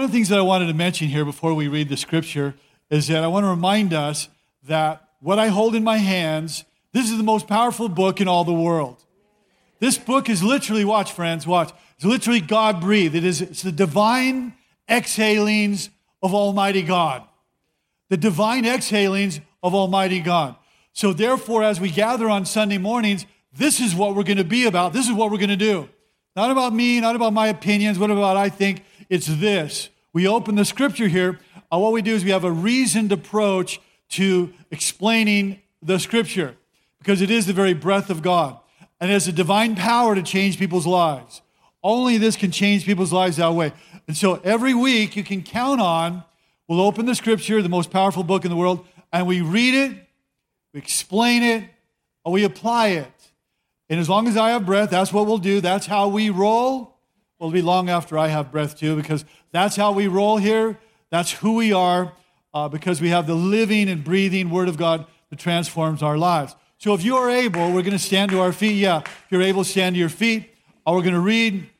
One of the things that I wanted to mention here before we read the scripture is that I want to remind us that what I hold in my hands, this is the most powerful book in all the world. This book is literally, watch, friends, watch. It's literally God breathed. It is it's the divine exhalings of Almighty God. The divine exhalings of Almighty God. So, therefore, as we gather on Sunday mornings, this is what we're going to be about. This is what we're going to do. Not about me, not about my opinions, what about I think. It's this. We open the scripture here. Uh, what we do is we have a reasoned approach to explaining the scripture because it is the very breath of God and it has a divine power to change people's lives. Only this can change people's lives that way. And so every week you can count on, we'll open the scripture, the most powerful book in the world, and we read it, we explain it, and we apply it. And as long as I have breath, that's what we'll do. That's how we roll. Well, it'll be long after I have breath too, because that's how we roll here. That's who we are, uh, because we have the living and breathing Word of God that transforms our lives. So if you are able, we're going to stand to our feet. Yeah, if you're able, stand to your feet. Uh, we're going to read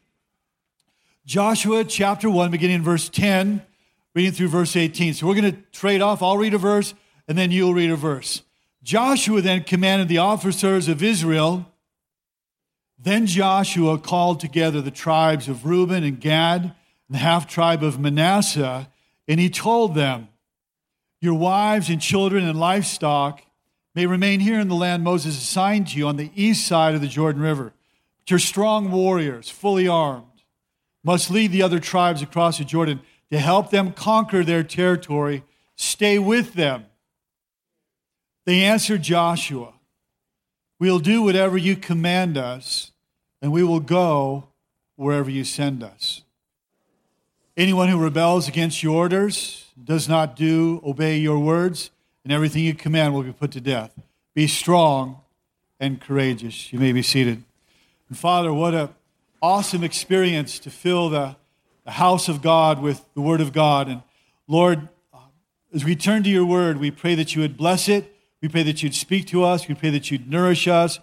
Joshua chapter 1, beginning in verse 10, reading through verse 18. So we're going to trade off. I'll read a verse, and then you'll read a verse. Joshua then commanded the officers of Israel. Then Joshua called together the tribes of Reuben and Gad and the half tribe of Manasseh, and he told them, Your wives and children and livestock may remain here in the land Moses assigned to you on the east side of the Jordan River. But your strong warriors, fully armed, must lead the other tribes across the Jordan to help them conquer their territory. Stay with them. They answered Joshua, We'll do whatever you command us, and we will go wherever you send us. Anyone who rebels against your orders, does not do, obey your words, and everything you command will be put to death. Be strong and courageous. You may be seated. And Father, what an awesome experience to fill the, the house of God with the Word of God. And Lord, uh, as we turn to your Word, we pray that you would bless it. We pray that you'd speak to us. We pray that you'd nourish us,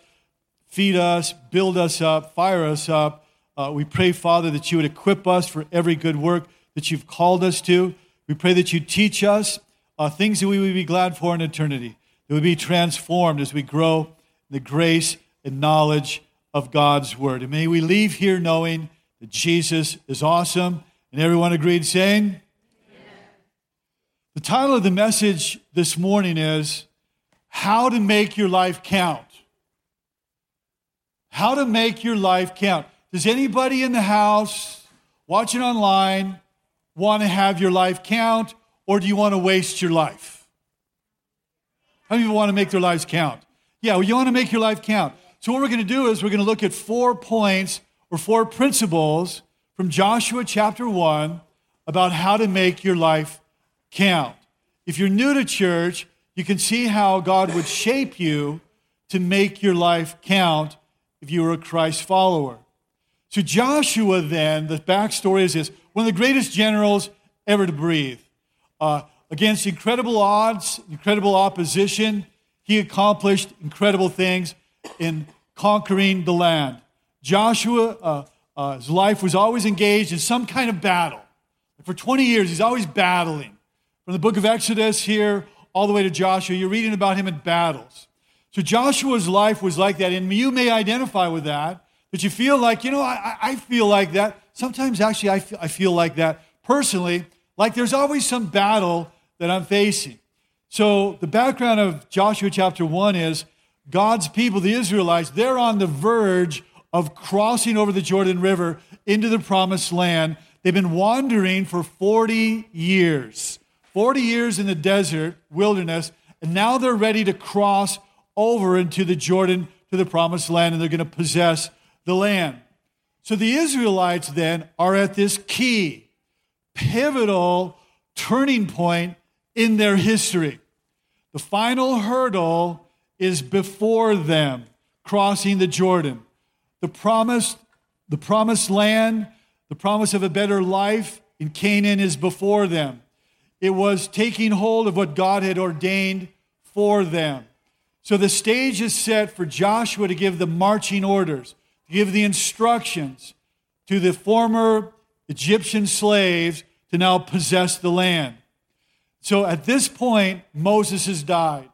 feed us, build us up, fire us up. Uh, we pray, Father, that you would equip us for every good work that you've called us to. We pray that you teach us uh, things that we would be glad for in eternity, that would be transformed as we grow in the grace and knowledge of God's word. And may we leave here knowing that Jesus is awesome. And everyone agreed saying. The title of the message this morning is How to Make Your Life Count. How to Make Your Life Count. Does anybody in the house, watching online, want to have your life count? or do you want to waste your life? How many people want to make their lives count? Yeah, well, you want to make your life count. So, what we're going to do is we're going to look at four points or four principles from Joshua chapter 1 about how to make your life count. If you're new to church, you can see how God would shape you to make your life count if you were a Christ follower. So, Joshua, then, the backstory is this one of the greatest generals ever to breathe. Uh, against incredible odds, incredible opposition, he accomplished incredible things in conquering the land. Joshua, uh, uh, life was always engaged in some kind of battle. For 20 years, he's always battling. From the book of Exodus here all the way to Joshua, you're reading about him in battles. So Joshua's life was like that, and you may identify with that, but you feel like, you know, I, I feel like that. Sometimes, actually, I feel, I feel like that personally like there's always some battle that I'm facing. So the background of Joshua chapter 1 is God's people, the Israelites, they're on the verge of crossing over the Jordan River into the promised land. They've been wandering for 40 years. 40 years in the desert, wilderness, and now they're ready to cross over into the Jordan to the promised land and they're going to possess the land. So the Israelites then are at this key pivotal turning point in their history. The final hurdle is before them, crossing the Jordan. The promised, the promised land, the promise of a better life in Canaan is before them. It was taking hold of what God had ordained for them. So the stage is set for Joshua to give the marching orders, to give the instructions to the former Egyptian slaves to now possess the land. So at this point, Moses has died.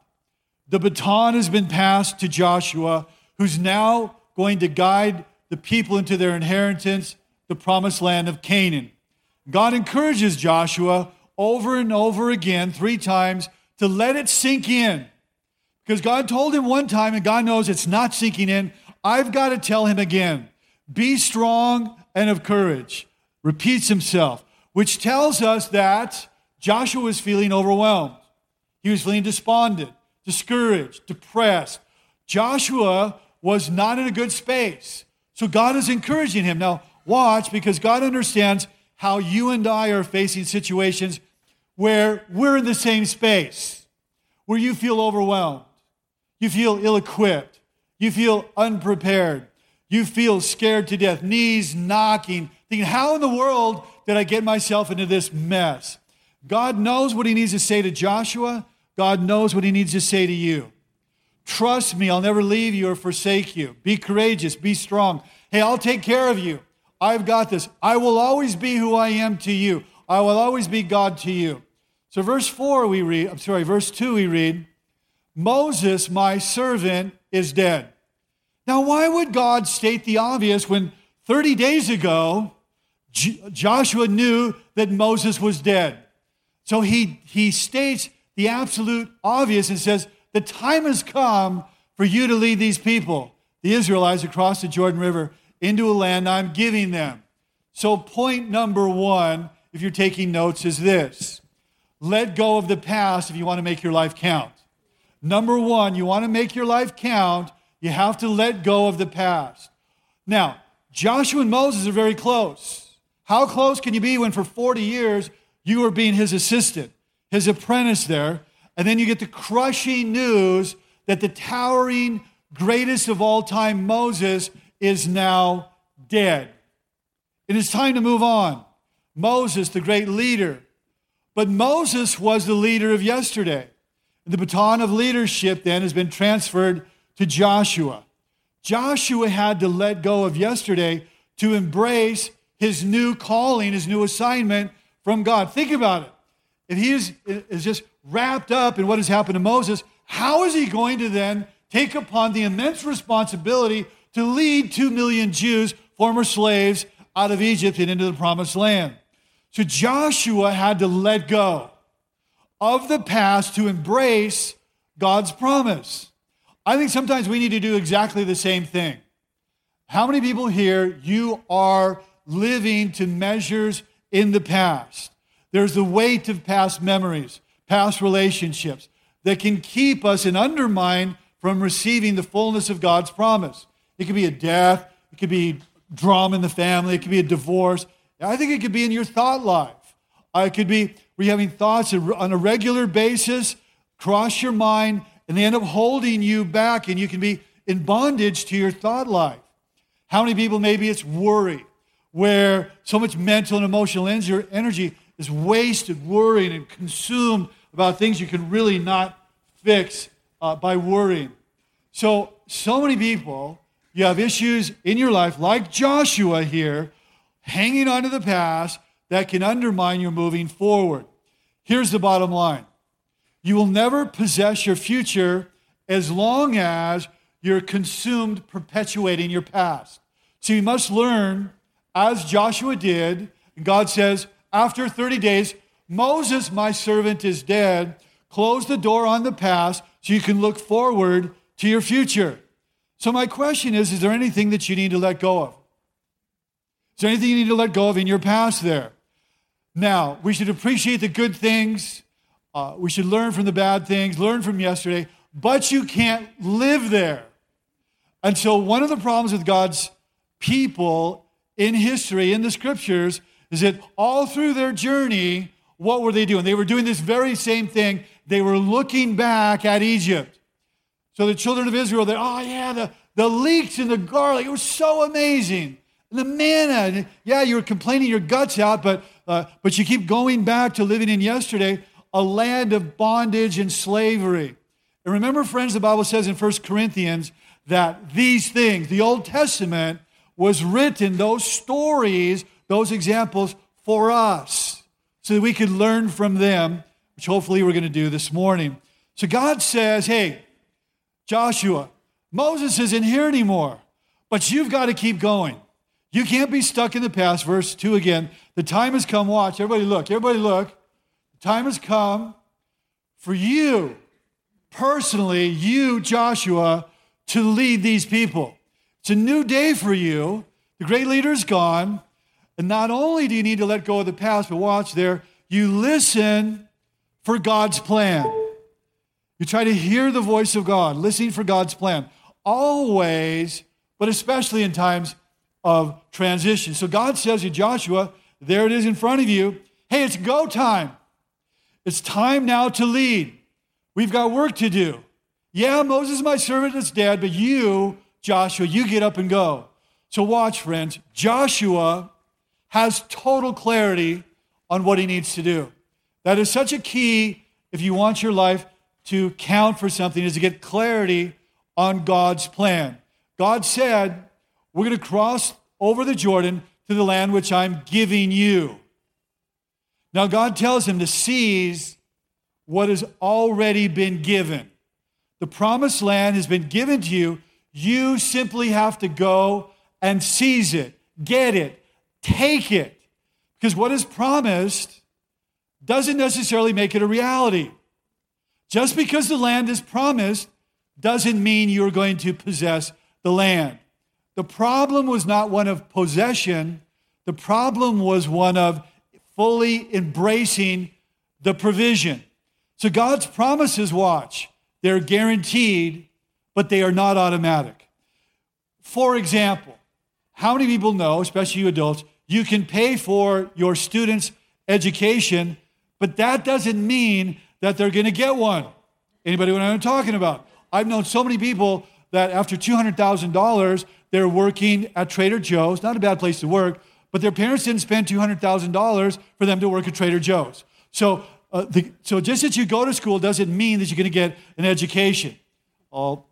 The baton has been passed to Joshua, who's now going to guide the people into their inheritance, the promised land of Canaan. God encourages Joshua over and over again, three times, to let it sink in. Because God told him one time, and God knows it's not sinking in. I've got to tell him again be strong and of courage. Repeats himself, which tells us that Joshua was feeling overwhelmed. He was feeling despondent, discouraged, depressed. Joshua was not in a good space. So God is encouraging him. Now, watch, because God understands how you and I are facing situations where we're in the same space, where you feel overwhelmed, you feel ill equipped, you feel unprepared, you feel scared to death, knees knocking, thinking, How in the world did I get myself into this mess? God knows what He needs to say to Joshua, God knows what He needs to say to you. Trust me, I'll never leave you or forsake you. Be courageous, be strong. Hey, I'll take care of you. I've got this. I will always be who I am to you. I will always be God to you. So, verse 4, we read, I'm sorry, verse 2, we read, Moses, my servant, is dead. Now, why would God state the obvious when 30 days ago J- Joshua knew that Moses was dead? So he, he states the absolute obvious and says, The time has come for you to lead these people, the Israelites, across the Jordan River into a land I'm giving them. So, point number one, if you're taking notes, is this let go of the past if you want to make your life count. Number one, you want to make your life count, you have to let go of the past. Now, Joshua and Moses are very close. How close can you be when for 40 years you were being his assistant, his apprentice there, and then you get the crushing news that the towering greatest of all time, Moses, is now dead. It is time to move on. Moses, the great leader. But Moses was the leader of yesterday. The baton of leadership then has been transferred to Joshua. Joshua had to let go of yesterday to embrace his new calling, his new assignment from God. Think about it. If he is, is just wrapped up in what has happened to Moses, how is he going to then take upon the immense responsibility to lead two million Jews, former slaves, out of Egypt and into the promised land. So Joshua had to let go of the past to embrace God's promise. I think sometimes we need to do exactly the same thing. How many people here you are living to measures in the past? There's the weight of past memories, past relationships that can keep us and undermine from receiving the fullness of God's promise. It could be a death, it could be drama in the family, it could be a divorce. I think it could be in your thought life. It could be you're having thoughts on a regular basis cross your mind and they end up holding you back and you can be in bondage to your thought life. How many people, maybe it's worry, where so much mental and emotional energy is wasted worrying and consumed about things you can really not fix uh, by worrying. So, so many people you have issues in your life, like Joshua here, hanging on to the past that can undermine your moving forward. Here's the bottom line you will never possess your future as long as you're consumed perpetuating your past. So you must learn, as Joshua did, God says, after 30 days, Moses, my servant, is dead. Close the door on the past so you can look forward to your future. So, my question is Is there anything that you need to let go of? Is there anything you need to let go of in your past there? Now, we should appreciate the good things. Uh, we should learn from the bad things, learn from yesterday, but you can't live there. And so, one of the problems with God's people in history, in the scriptures, is that all through their journey, what were they doing? They were doing this very same thing. They were looking back at Egypt. So the children of Israel, they're oh yeah, the, the leeks and the garlic, it was so amazing. And the manna, and yeah, you were complaining your guts out, but, uh, but you keep going back to living in yesterday, a land of bondage and slavery. And remember, friends, the Bible says in 1 Corinthians that these things, the Old Testament, was written, those stories, those examples, for us. so that we could learn from them, which hopefully we're going to do this morning. So God says, Hey, Joshua, Moses isn't here anymore, but you've got to keep going. You can't be stuck in the past. Verse 2 again. The time has come. Watch. Everybody look. Everybody look. The time has come for you, personally, you, Joshua, to lead these people. It's a new day for you. The great leader is gone. And not only do you need to let go of the past, but watch there, you listen for God's plan. You try to hear the voice of God, listening for God's plan. Always, but especially in times of transition. So God says to Joshua, there it is in front of you. Hey, it's go time. It's time now to lead. We've got work to do. Yeah, Moses, my servant, is dead, but you, Joshua, you get up and go. So watch, friends. Joshua has total clarity on what he needs to do. That is such a key if you want your life to count for something, is to get clarity on God's plan. God said, We're going to cross over the Jordan to the land which I'm giving you. Now, God tells him to seize what has already been given. The promised land has been given to you. You simply have to go and seize it, get it, Take it. Because what is promised doesn't necessarily make it a reality. Just because the land is promised doesn't mean you're going to possess the land. The problem was not one of possession, the problem was one of fully embracing the provision. So God's promises, watch, they're guaranteed, but they are not automatic. For example, how many people know, especially you adults, you can pay for your students' education, but that doesn't mean that they're going to get one. Anybody know what I'm talking about? I've known so many people that after $200,000, they're working at Trader Joe's, not a bad place to work, but their parents didn't spend $200,000 for them to work at Trader Joe's. So, uh, the, so just that you go to school doesn't mean that you're going to get an education. Oh,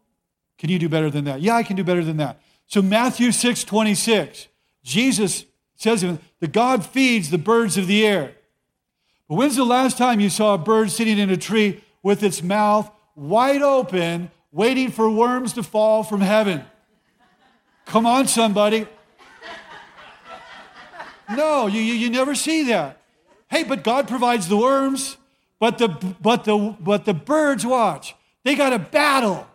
can you do better than that? Yeah, I can do better than that. So Matthew 6, 26, Jesus says that God feeds the birds of the air. But when's the last time you saw a bird sitting in a tree with its mouth wide open, waiting for worms to fall from heaven? Come on, somebody. No, you, you, you never see that. Hey, but God provides the worms, but the, but the, but the birds, watch, they got to battle.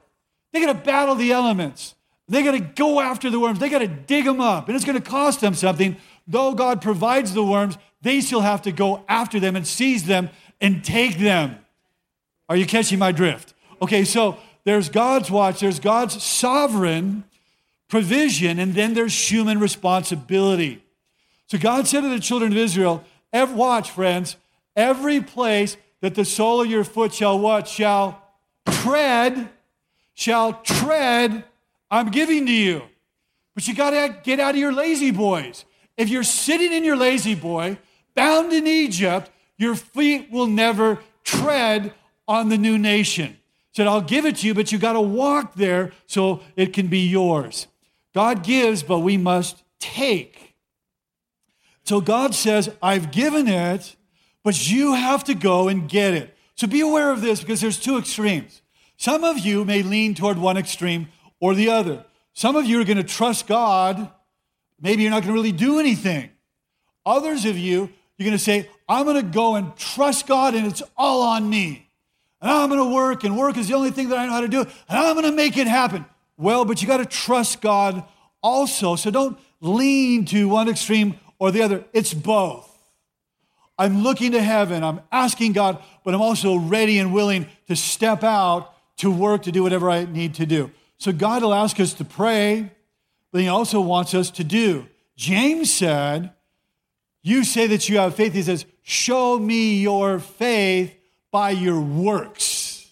They got to battle the elements. They got to go after the worms. They got to dig them up. And it's going to cost them something, though God provides the worms, they still have to go after them and seize them and take them. Are you catching my drift? Okay, so there's God's watch, there's God's sovereign provision, and then there's human responsibility. So God said to the children of Israel, watch, friends, every place that the sole of your foot shall what? Shall tread, shall tread, I'm giving to you. But you got to get out of your lazy boys. If you're sitting in your lazy boy, bound in Egypt, your feet will never tread on the new nation. Said, I'll give it to you, but you got to walk there so it can be yours. God gives, but we must take. So God says, I've given it, but you have to go and get it. So be aware of this because there's two extremes. Some of you may lean toward one extreme or the other. Some of you are going to trust God Maybe you're not going to really do anything. Others of you, you're going to say, I'm going to go and trust God and it's all on me. And I'm going to work, and work is the only thing that I know how to do, and I'm going to make it happen. Well, but you got to trust God also. So don't lean to one extreme or the other. It's both. I'm looking to heaven, I'm asking God, but I'm also ready and willing to step out to work to do whatever I need to do. So God will ask us to pray, but he also wants us to do. James said, You say that you have faith. He says, Show me your faith by your works.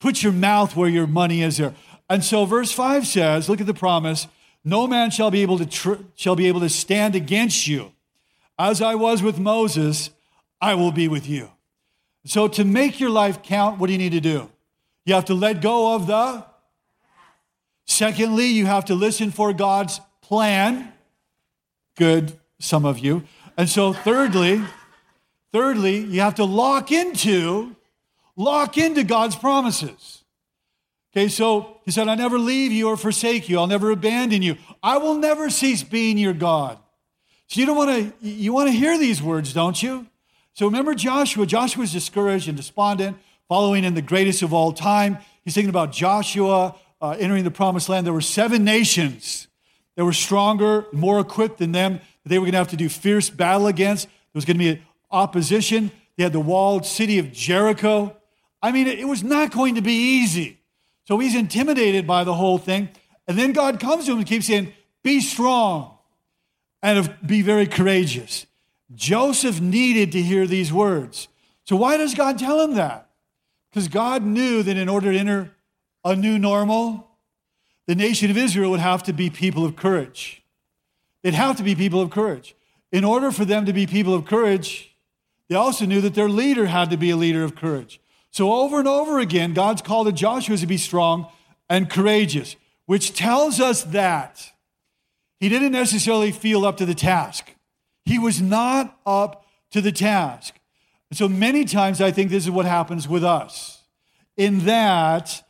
Put your mouth where your money is there. And so verse 5 says, look at the promise, no man shall be able to tr- shall be able to stand against you. As I was with Moses, I will be with you. So to make your life count, what do you need to do? You have to let go of the Secondly, you have to listen for God's plan. Good, some of you. And so, thirdly, Thirdly, you have to lock into, lock into God's promises. Okay, so he said, I never leave you or forsake you. I'll never abandon you. I will never cease being your God. So you don't want to, you want to hear these words, don't you? So remember Joshua. Joshua was discouraged and despondent, following in the greatest of all time. He's thinking about Joshua uh, entering the promised land. There were seven nations that were stronger, more equipped than them, that they were going to have to do fierce battle against. There was going to be opposition. They had the walled city of Jericho. I mean, it was not going to be easy. So he's intimidated by the whole thing. And then God comes to him and keeps saying, Be strong and be very courageous. Joseph needed to hear these words. So why does God tell him that? Because God knew that in order to enter a new normal, the nation of Israel would have to be people of courage. They'd have to be people of courage. In order for them to be people of courage, they also knew that their leader had to be a leader of courage. So, over and over again, God's called to Joshua to be strong and courageous, which tells us that he didn't necessarily feel up to the task. He was not up to the task. So, many times, I think this is what happens with us in that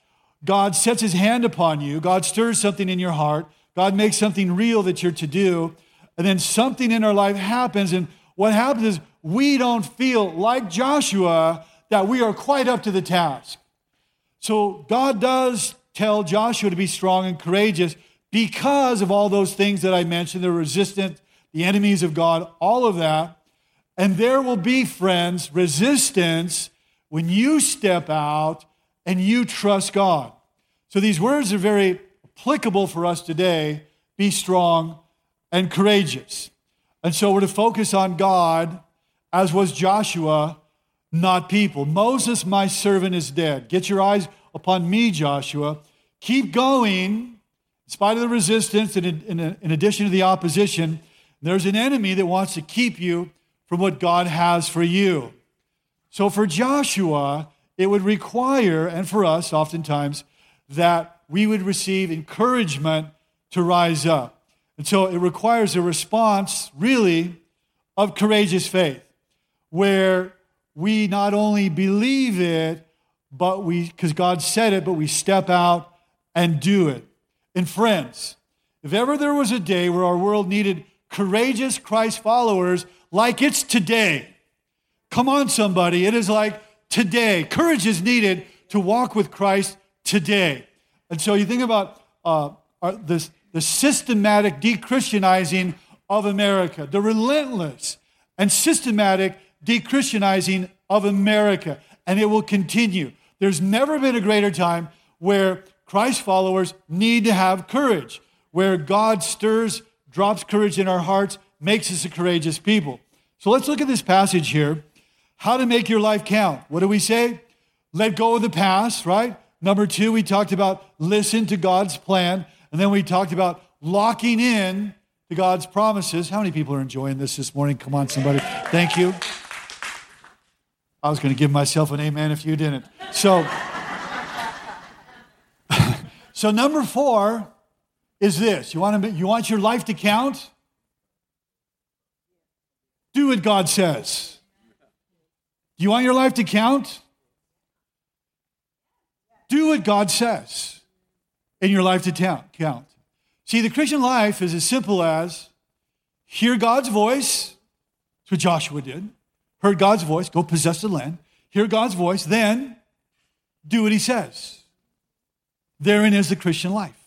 God sets his hand upon you, God stirs something in your heart, God makes something real that you're to do, and then something in our life happens. And what happens is we don't feel like Joshua that we are quite up to the task. So God does tell Joshua to be strong and courageous because of all those things that I mentioned the resistance, the enemies of God, all of that. And there will be, friends, resistance when you step out and you trust God. So these words are very applicable for us today be strong and courageous. And so we're to focus on God, as was Joshua, not people. Moses, my servant, is dead. Get your eyes upon me, Joshua. Keep going, in spite of the resistance and in, addition to the opposition. There's an enemy that wants to keep you from what God has for you. So for Joshua, it would require, and for us oftentimes, that we would receive encouragement to rise up. And so it requires a response, really, of courageous faith, where we not only believe it, but we, because God said it, but we step out and do it. And friends, if ever there was a day where our world needed courageous Christ followers, like it's today, come on, somebody, it is like today. Courage is needed to walk with Christ today. And so you think about uh, this, the systematic dechristianizing of America, the relentless and systematic dechristianizing of America, and it will continue. There's never been a greater time where Christ followers need to have courage, where God stirs, drops courage in our hearts, makes us a courageous people. So let's look at this passage here. How to make your life count. What do we say? Let go of the past, right? Number two, we talked about listen to God's plan. And then we talked about locking in to God's promises. How many people are enjoying this this morning? Come on, somebody. Thank you. I was going to give myself an amen if you didn't. So, so number four is this: you want to, you want your life to count? Do what God says. Do you want your life to count? Do what God says in your life to count. See, the Christian life is as simple as hear God's voice. That's what Joshua did heard God's voice, go possess the land, hear God's voice, then do what he says. Therein is the Christian life.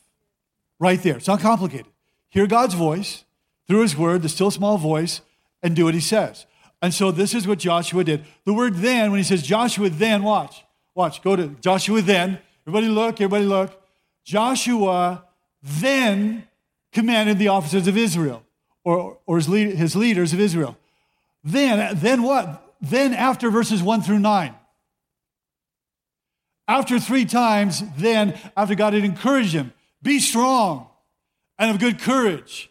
Right there. It's not complicated. Hear God's voice through his word, the still small voice, and do what he says. And so this is what Joshua did. The word then, when he says Joshua then, watch, watch, go to Joshua then. Everybody look, everybody look. Joshua then commanded the officers of Israel, or, or his, lead, his leaders of Israel. Then, then what? Then after verses 1 through 9. After three times, then, after God had encouraged him, be strong and of good courage.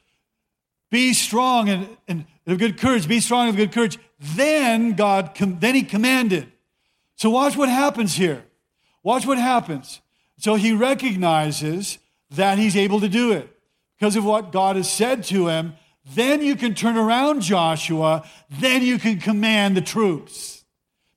Be strong and, and of good courage. Be strong and of good courage. Then God, then he commanded. So watch what happens here. Watch what happens. So he recognizes that he's able to do it because of what God has said to him Then you can turn around Joshua. Then you can command the troops.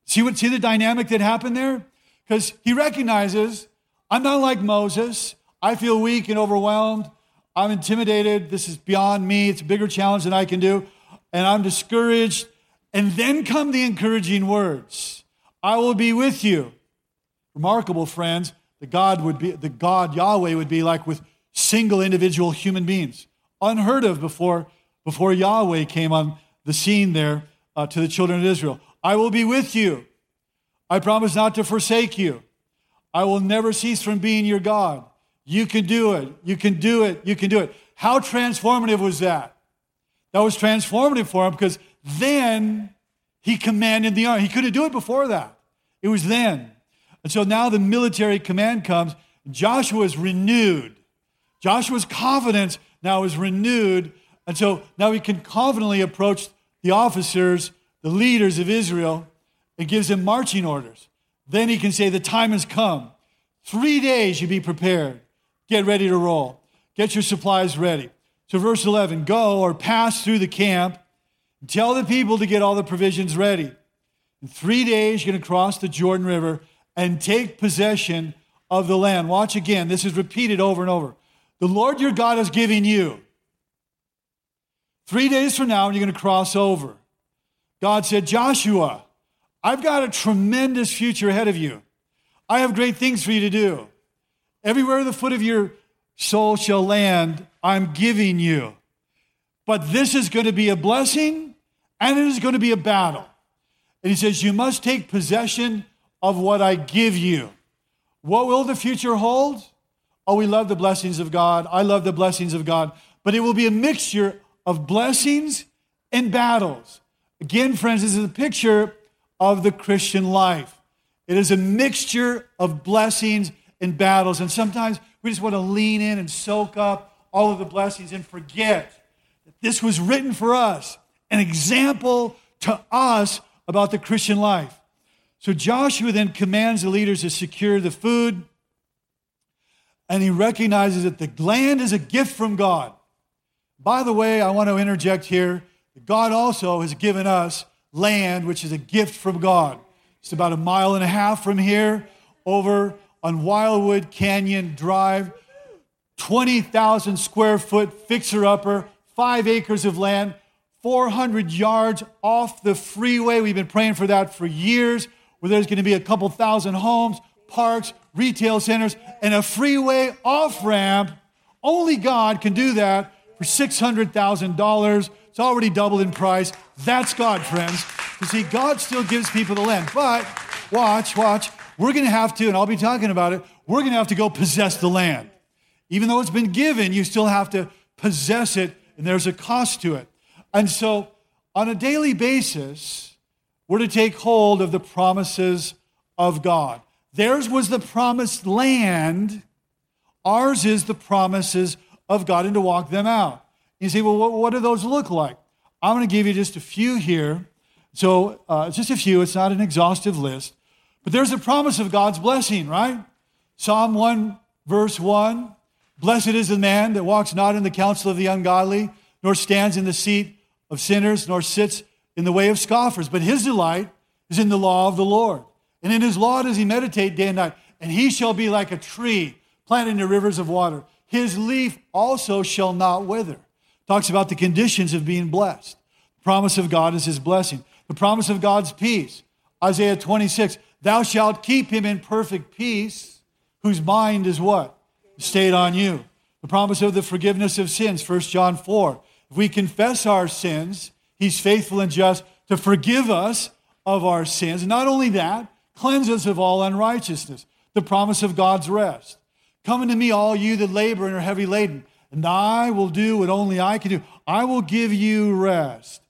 See what, see the dynamic that happened there? Because he recognizes, I'm not like Moses. I feel weak and overwhelmed. I'm intimidated. This is beyond me. It's a bigger challenge than I can do. And I'm discouraged. And then come the encouraging words I will be with you. Remarkable, friends. The God would be, the God Yahweh would be like with single individual human beings. Unheard of before, before Yahweh came on the scene there uh, to the children of Israel. I will be with you. I promise not to forsake you. I will never cease from being your God. You can do it. You can do it. You can do it. How transformative was that? That was transformative for him because then he commanded the army. He couldn't do it before that. It was then. And so now the military command comes. Joshua is renewed. Joshua's confidence now is renewed. And so now he can confidently approach the officers, the leaders of Israel, and gives them marching orders. Then he can say, The time has come. Three days you be prepared. Get ready to roll. Get your supplies ready. So, verse 11 go or pass through the camp. Tell the people to get all the provisions ready. In three days, you're going to cross the Jordan River and take possession of the land. Watch again. This is repeated over and over. The Lord your God is giving you. Three days from now, you're going to cross over. God said, Joshua, I've got a tremendous future ahead of you. I have great things for you to do. Everywhere the foot of your sole shall land, I'm giving you. But this is going to be a blessing and it is going to be a battle. And he says, You must take possession of what I give you. What will the future hold? Oh, we love the blessings of God. I love the blessings of God. But it will be a mixture of blessings and battles. Again, friends, this is a picture of the Christian life. It is a mixture of blessings and battles. And sometimes we just want to lean in and soak up all of the blessings and forget that this was written for us, an example to us about the Christian life. So Joshua then commands the leaders to secure the food, and he recognizes that the land is a gift from God. By the way, I want to interject here God also has given us land, which is a gift from God. It's about a mile and a half from here over on Wildwood Canyon Drive. 20,000 square foot fixer upper, five acres of land, 400 yards off the freeway. We've been praying for that for years where there's going to be a couple thousand homes, parks, retail centers, and a freeway off ramp. Only God can do that for $600,000. It's already doubled in price. That's God, friends. You see, God still gives people the land. But watch, watch. We're going to have to, and I'll be talking about it, we're going to have to go possess the land. Even though it's been given, you still have to possess it, and there's a cost to it. And so, on a daily basis, we're to take hold of the promises of God. Theirs was the promised land, ours is the promises of God, and to walk them out. You say, well, what, what do those look like? I'm going to give you just a few here. So, uh, just a few, it's not an exhaustive list. But there's a promise of God's blessing, right? Psalm 1, verse 1 Blessed is the man that walks not in the counsel of the ungodly, nor stands in the seat of sinners, nor sits in the way of scoffers, but his delight is in the law of the Lord. And in his law does he meditate day and night. And he shall be like a tree planted in the rivers of water. His leaf also shall not wither. Talks about the conditions of being blessed. The promise of God is his blessing. The promise of God's peace. Isaiah 26, thou shalt keep him in perfect peace, whose mind is what? Stayed on you. The promise of the forgiveness of sins, 1 John 4. If we confess our sins, He's faithful and just to forgive us of our sins. Not only that, cleanse us of all unrighteousness. The promise of God's rest. Come unto me, all you that labor and are heavy laden, and I will do what only I can do. I will give you rest.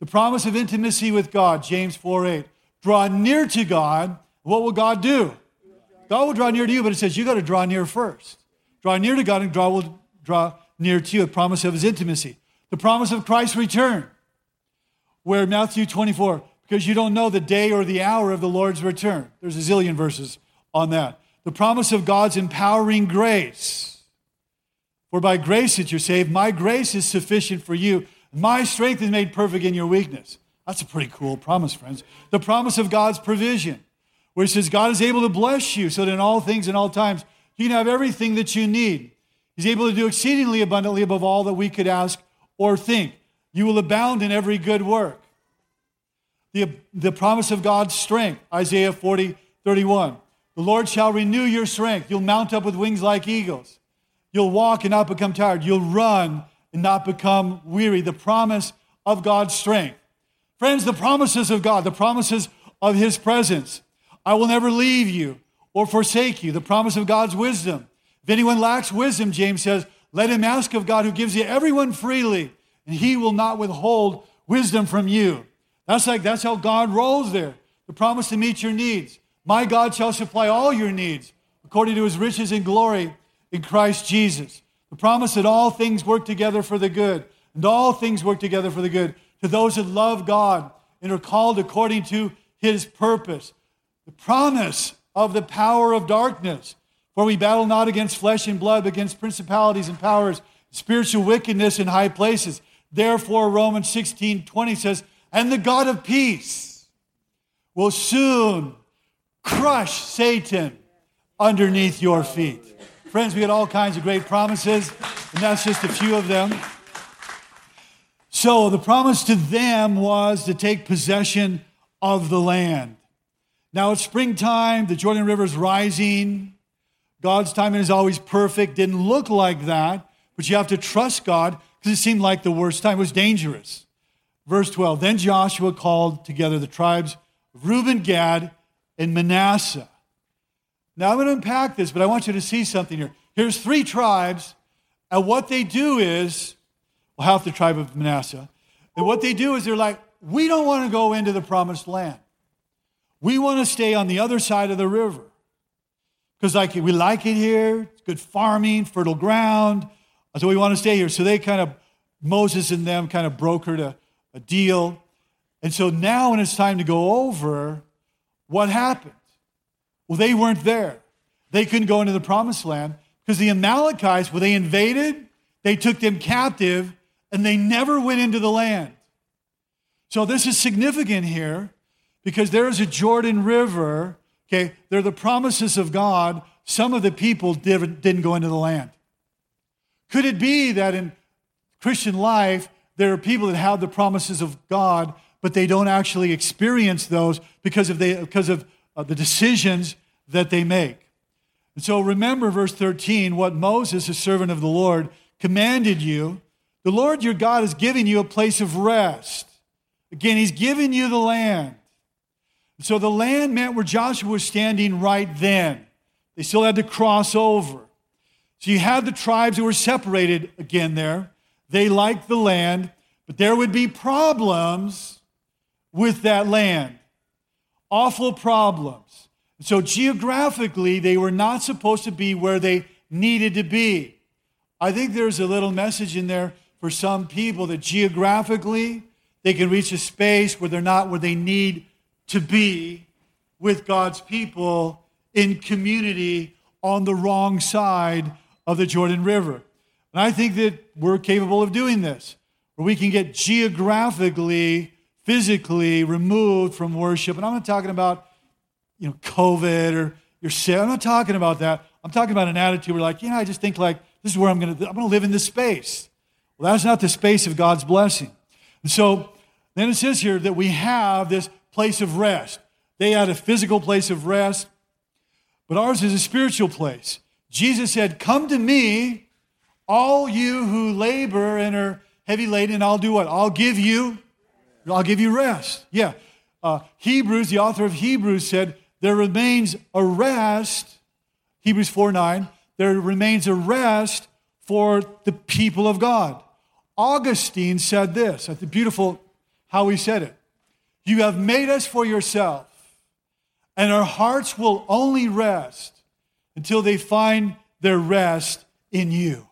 The promise of intimacy with God, James 4 8. Draw near to God. What will God do? God will draw near to you, but it says you got to draw near first. Draw near to God, and God will draw near to you. A promise of his intimacy. The promise of Christ's return where Matthew 24, because you don't know the day or the hour of the Lord's return. There's a zillion verses on that. The promise of God's empowering grace. For by grace that you're saved, my grace is sufficient for you. My strength is made perfect in your weakness. That's a pretty cool promise, friends. The promise of God's provision, where it says, God is able to bless you so that in all things and all times you can have everything that you need. He's able to do exceedingly abundantly above all that we could ask or think. You will abound in every good work. The, the promise of God's strength, Isaiah 40, 31. The Lord shall renew your strength. You'll mount up with wings like eagles. You'll walk and not become tired. You'll run and not become weary. The promise of God's strength. Friends, the promises of God, the promises of His presence. I will never leave you or forsake you. The promise of God's wisdom. If anyone lacks wisdom, James says, let him ask of God who gives you everyone freely, and he will not withhold wisdom from you. That's like that's how God rolls there. The promise to meet your needs. My God shall supply all your needs according to his riches and glory in Christ Jesus. The promise that all things work together for the good, and all things work together for the good to those that love God and are called according to his purpose. The promise of the power of darkness. For we battle not against flesh and blood, but against principalities and powers, spiritual wickedness in high places. Therefore, Romans 16 20 says, And the God of peace will soon crush Satan underneath your feet. Friends, we had all kinds of great promises, and that's just a few of them. So, the promise to them was to take possession of the land. Now it's springtime, the Jordan River is rising. God's timing is always perfect. Didn't look like that, but you have to trust God because it seemed like the worst time. It was dangerous. Verse 12 Then Joshua called together the tribes of Reuben, Gad, and Manasseh. Now I'm going to unpack this, but I want you to see something here. Here's three tribes, and what they do is, well, half the tribe of Manasseh, and what they do is they're like, we don't want to go into the promised land. We want to stay on the other side of the river because like we like it here. It's good farming, fertile ground. So we want to stay here. So they kind of Moses and them kind of brokered a, a deal. And so now when it's time to go over, what happened? Well, they weren't there. They couldn't go into the promised land because the Amalekites, when they invaded, they took them captive and they never went into the land. So this is significant here because there is a Jordan River. Okay, they're the promises of God. Some of the people didn't go into the land. Could it be that in Christian life, there are people that have the promises of God, but they don't actually experience those because of, because of uh, the decisions that they make? And so remember verse 13 what Moses, a servant of the Lord, commanded you. The Lord your God is giving you a place of rest. Again, he's giving you the land. So the land meant where Joshua was standing right then. They still had to cross over. So you had the tribes that were separated again there. They liked the land, but there would be problems with that land. Awful problems. So geographically, they were not supposed to be where they needed to be. I think there's a little message in there for some people that geographically they can reach a space where they're not where they need to be with God's people in community on the wrong side of the Jordan River. And I think that we're capable of doing this, where we can get geographically, physically removed from worship. And I'm not talking about, you know, COVID or you're sick. I'm not talking about that. I'm talking about an attitude where, like, you know, I just think like this is where I'm to. I'm to live in this space. Well, that's not the space of God's blessing. And so then it says here that we have this place of rest. They had a physical place of rest, but ours is a spiritual place. Jesus said, Come to me, all you who labor and are heavy laden, I'll do what? I'll give you, I'll give you rest. Yeah. Uh, Hebrews, the author of Hebrews said, There remains a rest, Hebrews 4 9, there remains a rest for the people of God. Augustine said this, at the beautiful how he said it. You have made us for yourself, and our hearts will only rest until they find their rest in you. Isn't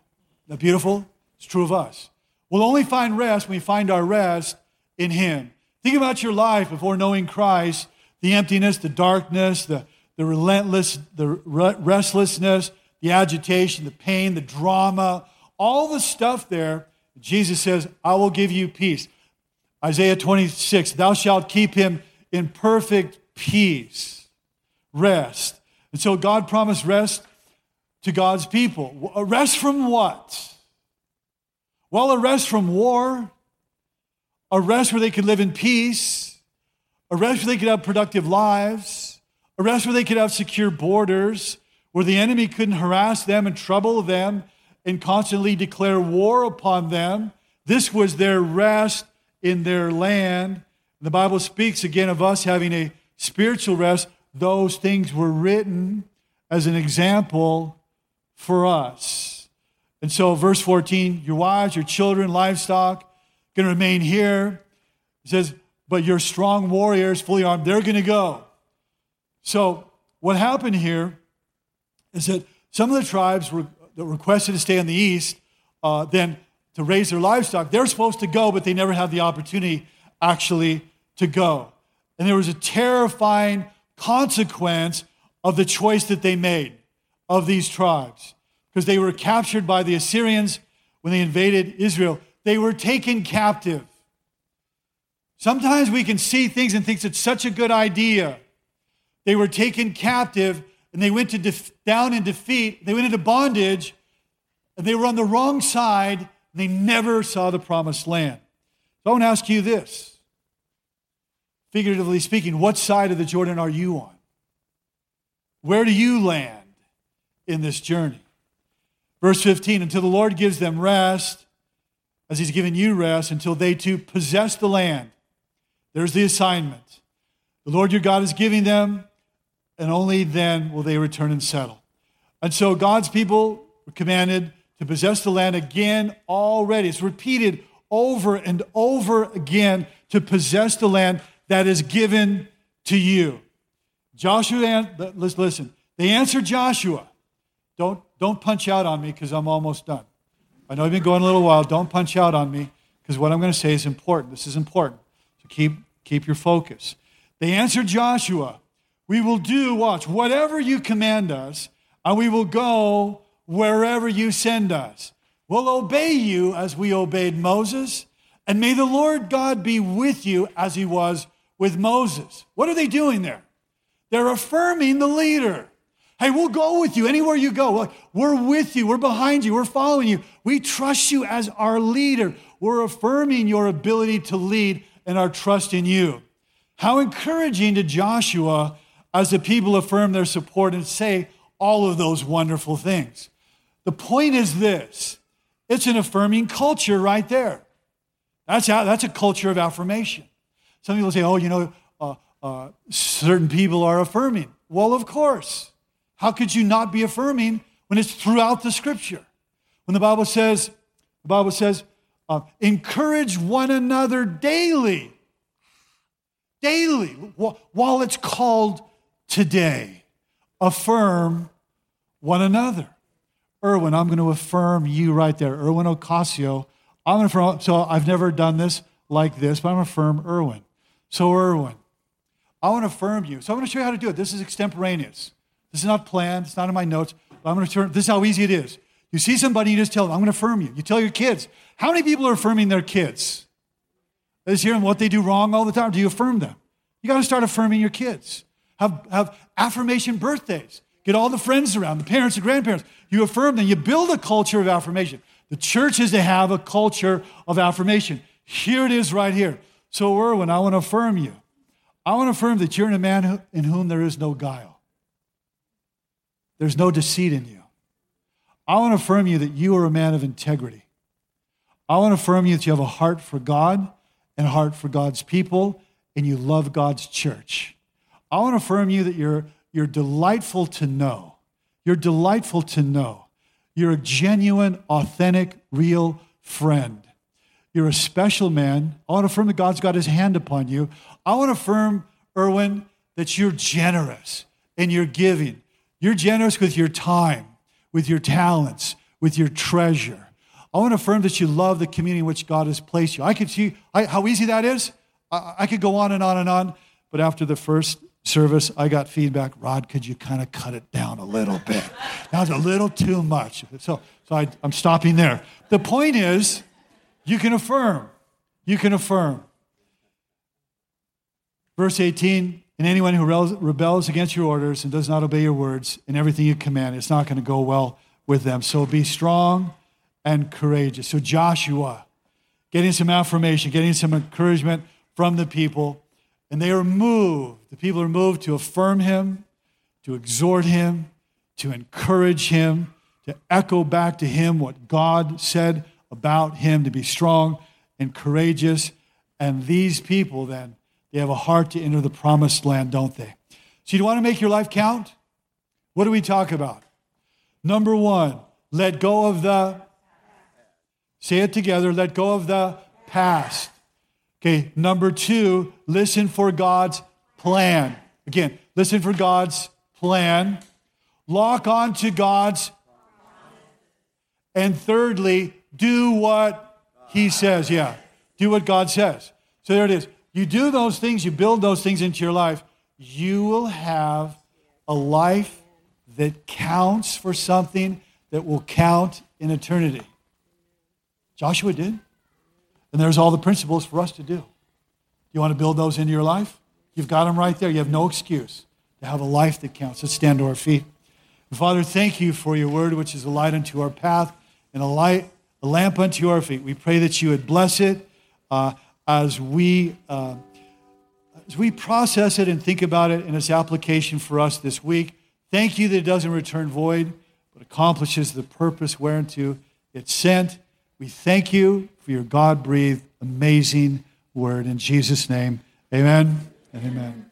that beautiful? It's true of us. We'll only find rest when we find our rest in Him. Think about your life before knowing Christ the emptiness, the darkness, the, the relentless, the restlessness, the agitation, the pain, the drama, all the stuff there Jesus says, I will give you peace. Isaiah 26, thou shalt keep him in perfect peace, rest. And so God promised rest to God's people. A rest from what? Well, a rest from war, a rest where they could live in peace, a rest where they could have productive lives, a rest where they could have secure borders, where the enemy couldn't harass them and trouble them and constantly declare war upon them. This was their rest in their land. The Bible speaks again of us having a spiritual rest. Those things were written as an example for us. And so, verse 14 your wives, your children, livestock, going to remain here. He says, but your strong warriors, fully armed, they're going to go. So, what happened here is that some of the tribes were, that requested to stay in the east, uh, then to raise their livestock, they're supposed to go, but they never had the opportunity actually to go. And there was a terrifying consequence of the choice that they made of these tribes because they were captured by the Assyrians when they invaded Israel. They were taken captive. Sometimes we can see things and think it's such a good idea. They were taken captive and they went to def- down in defeat. They went into bondage and they were on the wrong side they never saw the promised land. So I want to ask you this figuratively speaking, what side of the Jordan are you on? Where do you land in this journey? Verse 15 until the Lord gives them rest, as He's given you rest, until they too possess the land. There's the assignment. The Lord your God is giving them, and only then will they return and settle. And so God's people were commanded to possess the land again already. It's repeated over and over again to possess the land that is given to you. Joshua, let's listen. They answered Joshua. Don't, don't punch out on me because I'm almost done. I know I've been going a little while. Don't punch out on me because what I'm going to say is important. This is important. So keep, keep your focus. They answered Joshua, We will do, watch, whatever you command us, and we will go wherever you send us. We'll obey you as we obeyed Moses, and may the Lord God be with you as he was with Moses. What are they doing there? They're affirming the leader. Hey, we'll go with you anywhere you go. We're with you. We're behind you. We're following you. We trust you as our leader. We're affirming your ability to lead and our trust in you. How encouraging to Joshua as the people affirm their support and say all of those wonderful things. The point is this it's an affirming culture right there. That's, that's a culture of affirmation. Some people say, oh, you know, uh, uh, certain people are affirming. Well, of course. How could you not be affirming when it's throughout the scripture? When the Bible says, the Bible says, uh, encourage one another daily. Daily, while it's called today. Affirm one another. Erwin, I'm going to affirm you right there. Erwin Ocasio. I'm going to affirm, so I've never done this like this, but I'm going to affirm Erwin. So, Erwin, I want to affirm you. So, I'm going to show you how to do it. This is extemporaneous. This is not planned. It's not in my notes. But I'm going to turn. This is how easy it is. You see somebody, you just tell them, I'm going to affirm you. You tell your kids. How many people are affirming their kids? Is hearing what they do wrong all the time. Do you affirm them? You got to start affirming your kids. Have, have affirmation birthdays. Get all the friends around, the parents, the grandparents. You affirm them. You build a culture of affirmation. The church is to have a culture of affirmation. Here it is right here. So, Erwin, I want to affirm you. I want to affirm that you're in a man in whom there is no guile. There's no deceit in you. I want to affirm you that you are a man of integrity. I want to affirm you that you have a heart for God and a heart for God's people and you love God's church. I want to affirm you that you're, you're delightful to know. You're delightful to know. You're a genuine, authentic, real friend. You're a special man. I want to affirm that God's got his hand upon you. I want to affirm, Erwin, that you're generous and you're giving. You're generous with your time, with your talents, with your treasure. I want to affirm that you love the community in which God has placed you. I can see I, how easy that is. I, I could go on and on and on, but after the first service, I got feedback. Rod, could you kind of cut it down a little bit? That was a little too much. So, so I, I'm stopping there. The point is, you can affirm. You can affirm. Verse 18 And anyone who rebels against your orders and does not obey your words in everything you command, it's not going to go well with them. So be strong and courageous. So, Joshua, getting some affirmation, getting some encouragement from the people, and they are moved. The people are moved to affirm him, to exhort him, to encourage him, to echo back to him what God said about him, to be strong and courageous. And these people then, they have a heart to enter the promised land, don't they? So, you want to make your life count? What do we talk about? Number one, let go of the, say it together, let go of the past. Okay, number two, listen for God's plan. Again, listen for God's plan. Lock on to God's. And thirdly, do what He says. Yeah, do what God says. So there it is. You do those things, you build those things into your life, you will have a life that counts for something that will count in eternity. Joshua did. And there's all the principles for us to do. Do you want to build those into your life? You've got them right there. You have no excuse to have a life that counts. Let's stand to our feet. Father, thank you for your word, which is a light unto our path and a light, a lamp unto our feet. We pray that you would bless it uh, as we uh, as we process it and think about it in its application for us this week. Thank you that it doesn't return void, but accomplishes the purpose whereunto it's sent. We thank you for your God breathed, amazing word. In Jesus' name, amen and amen.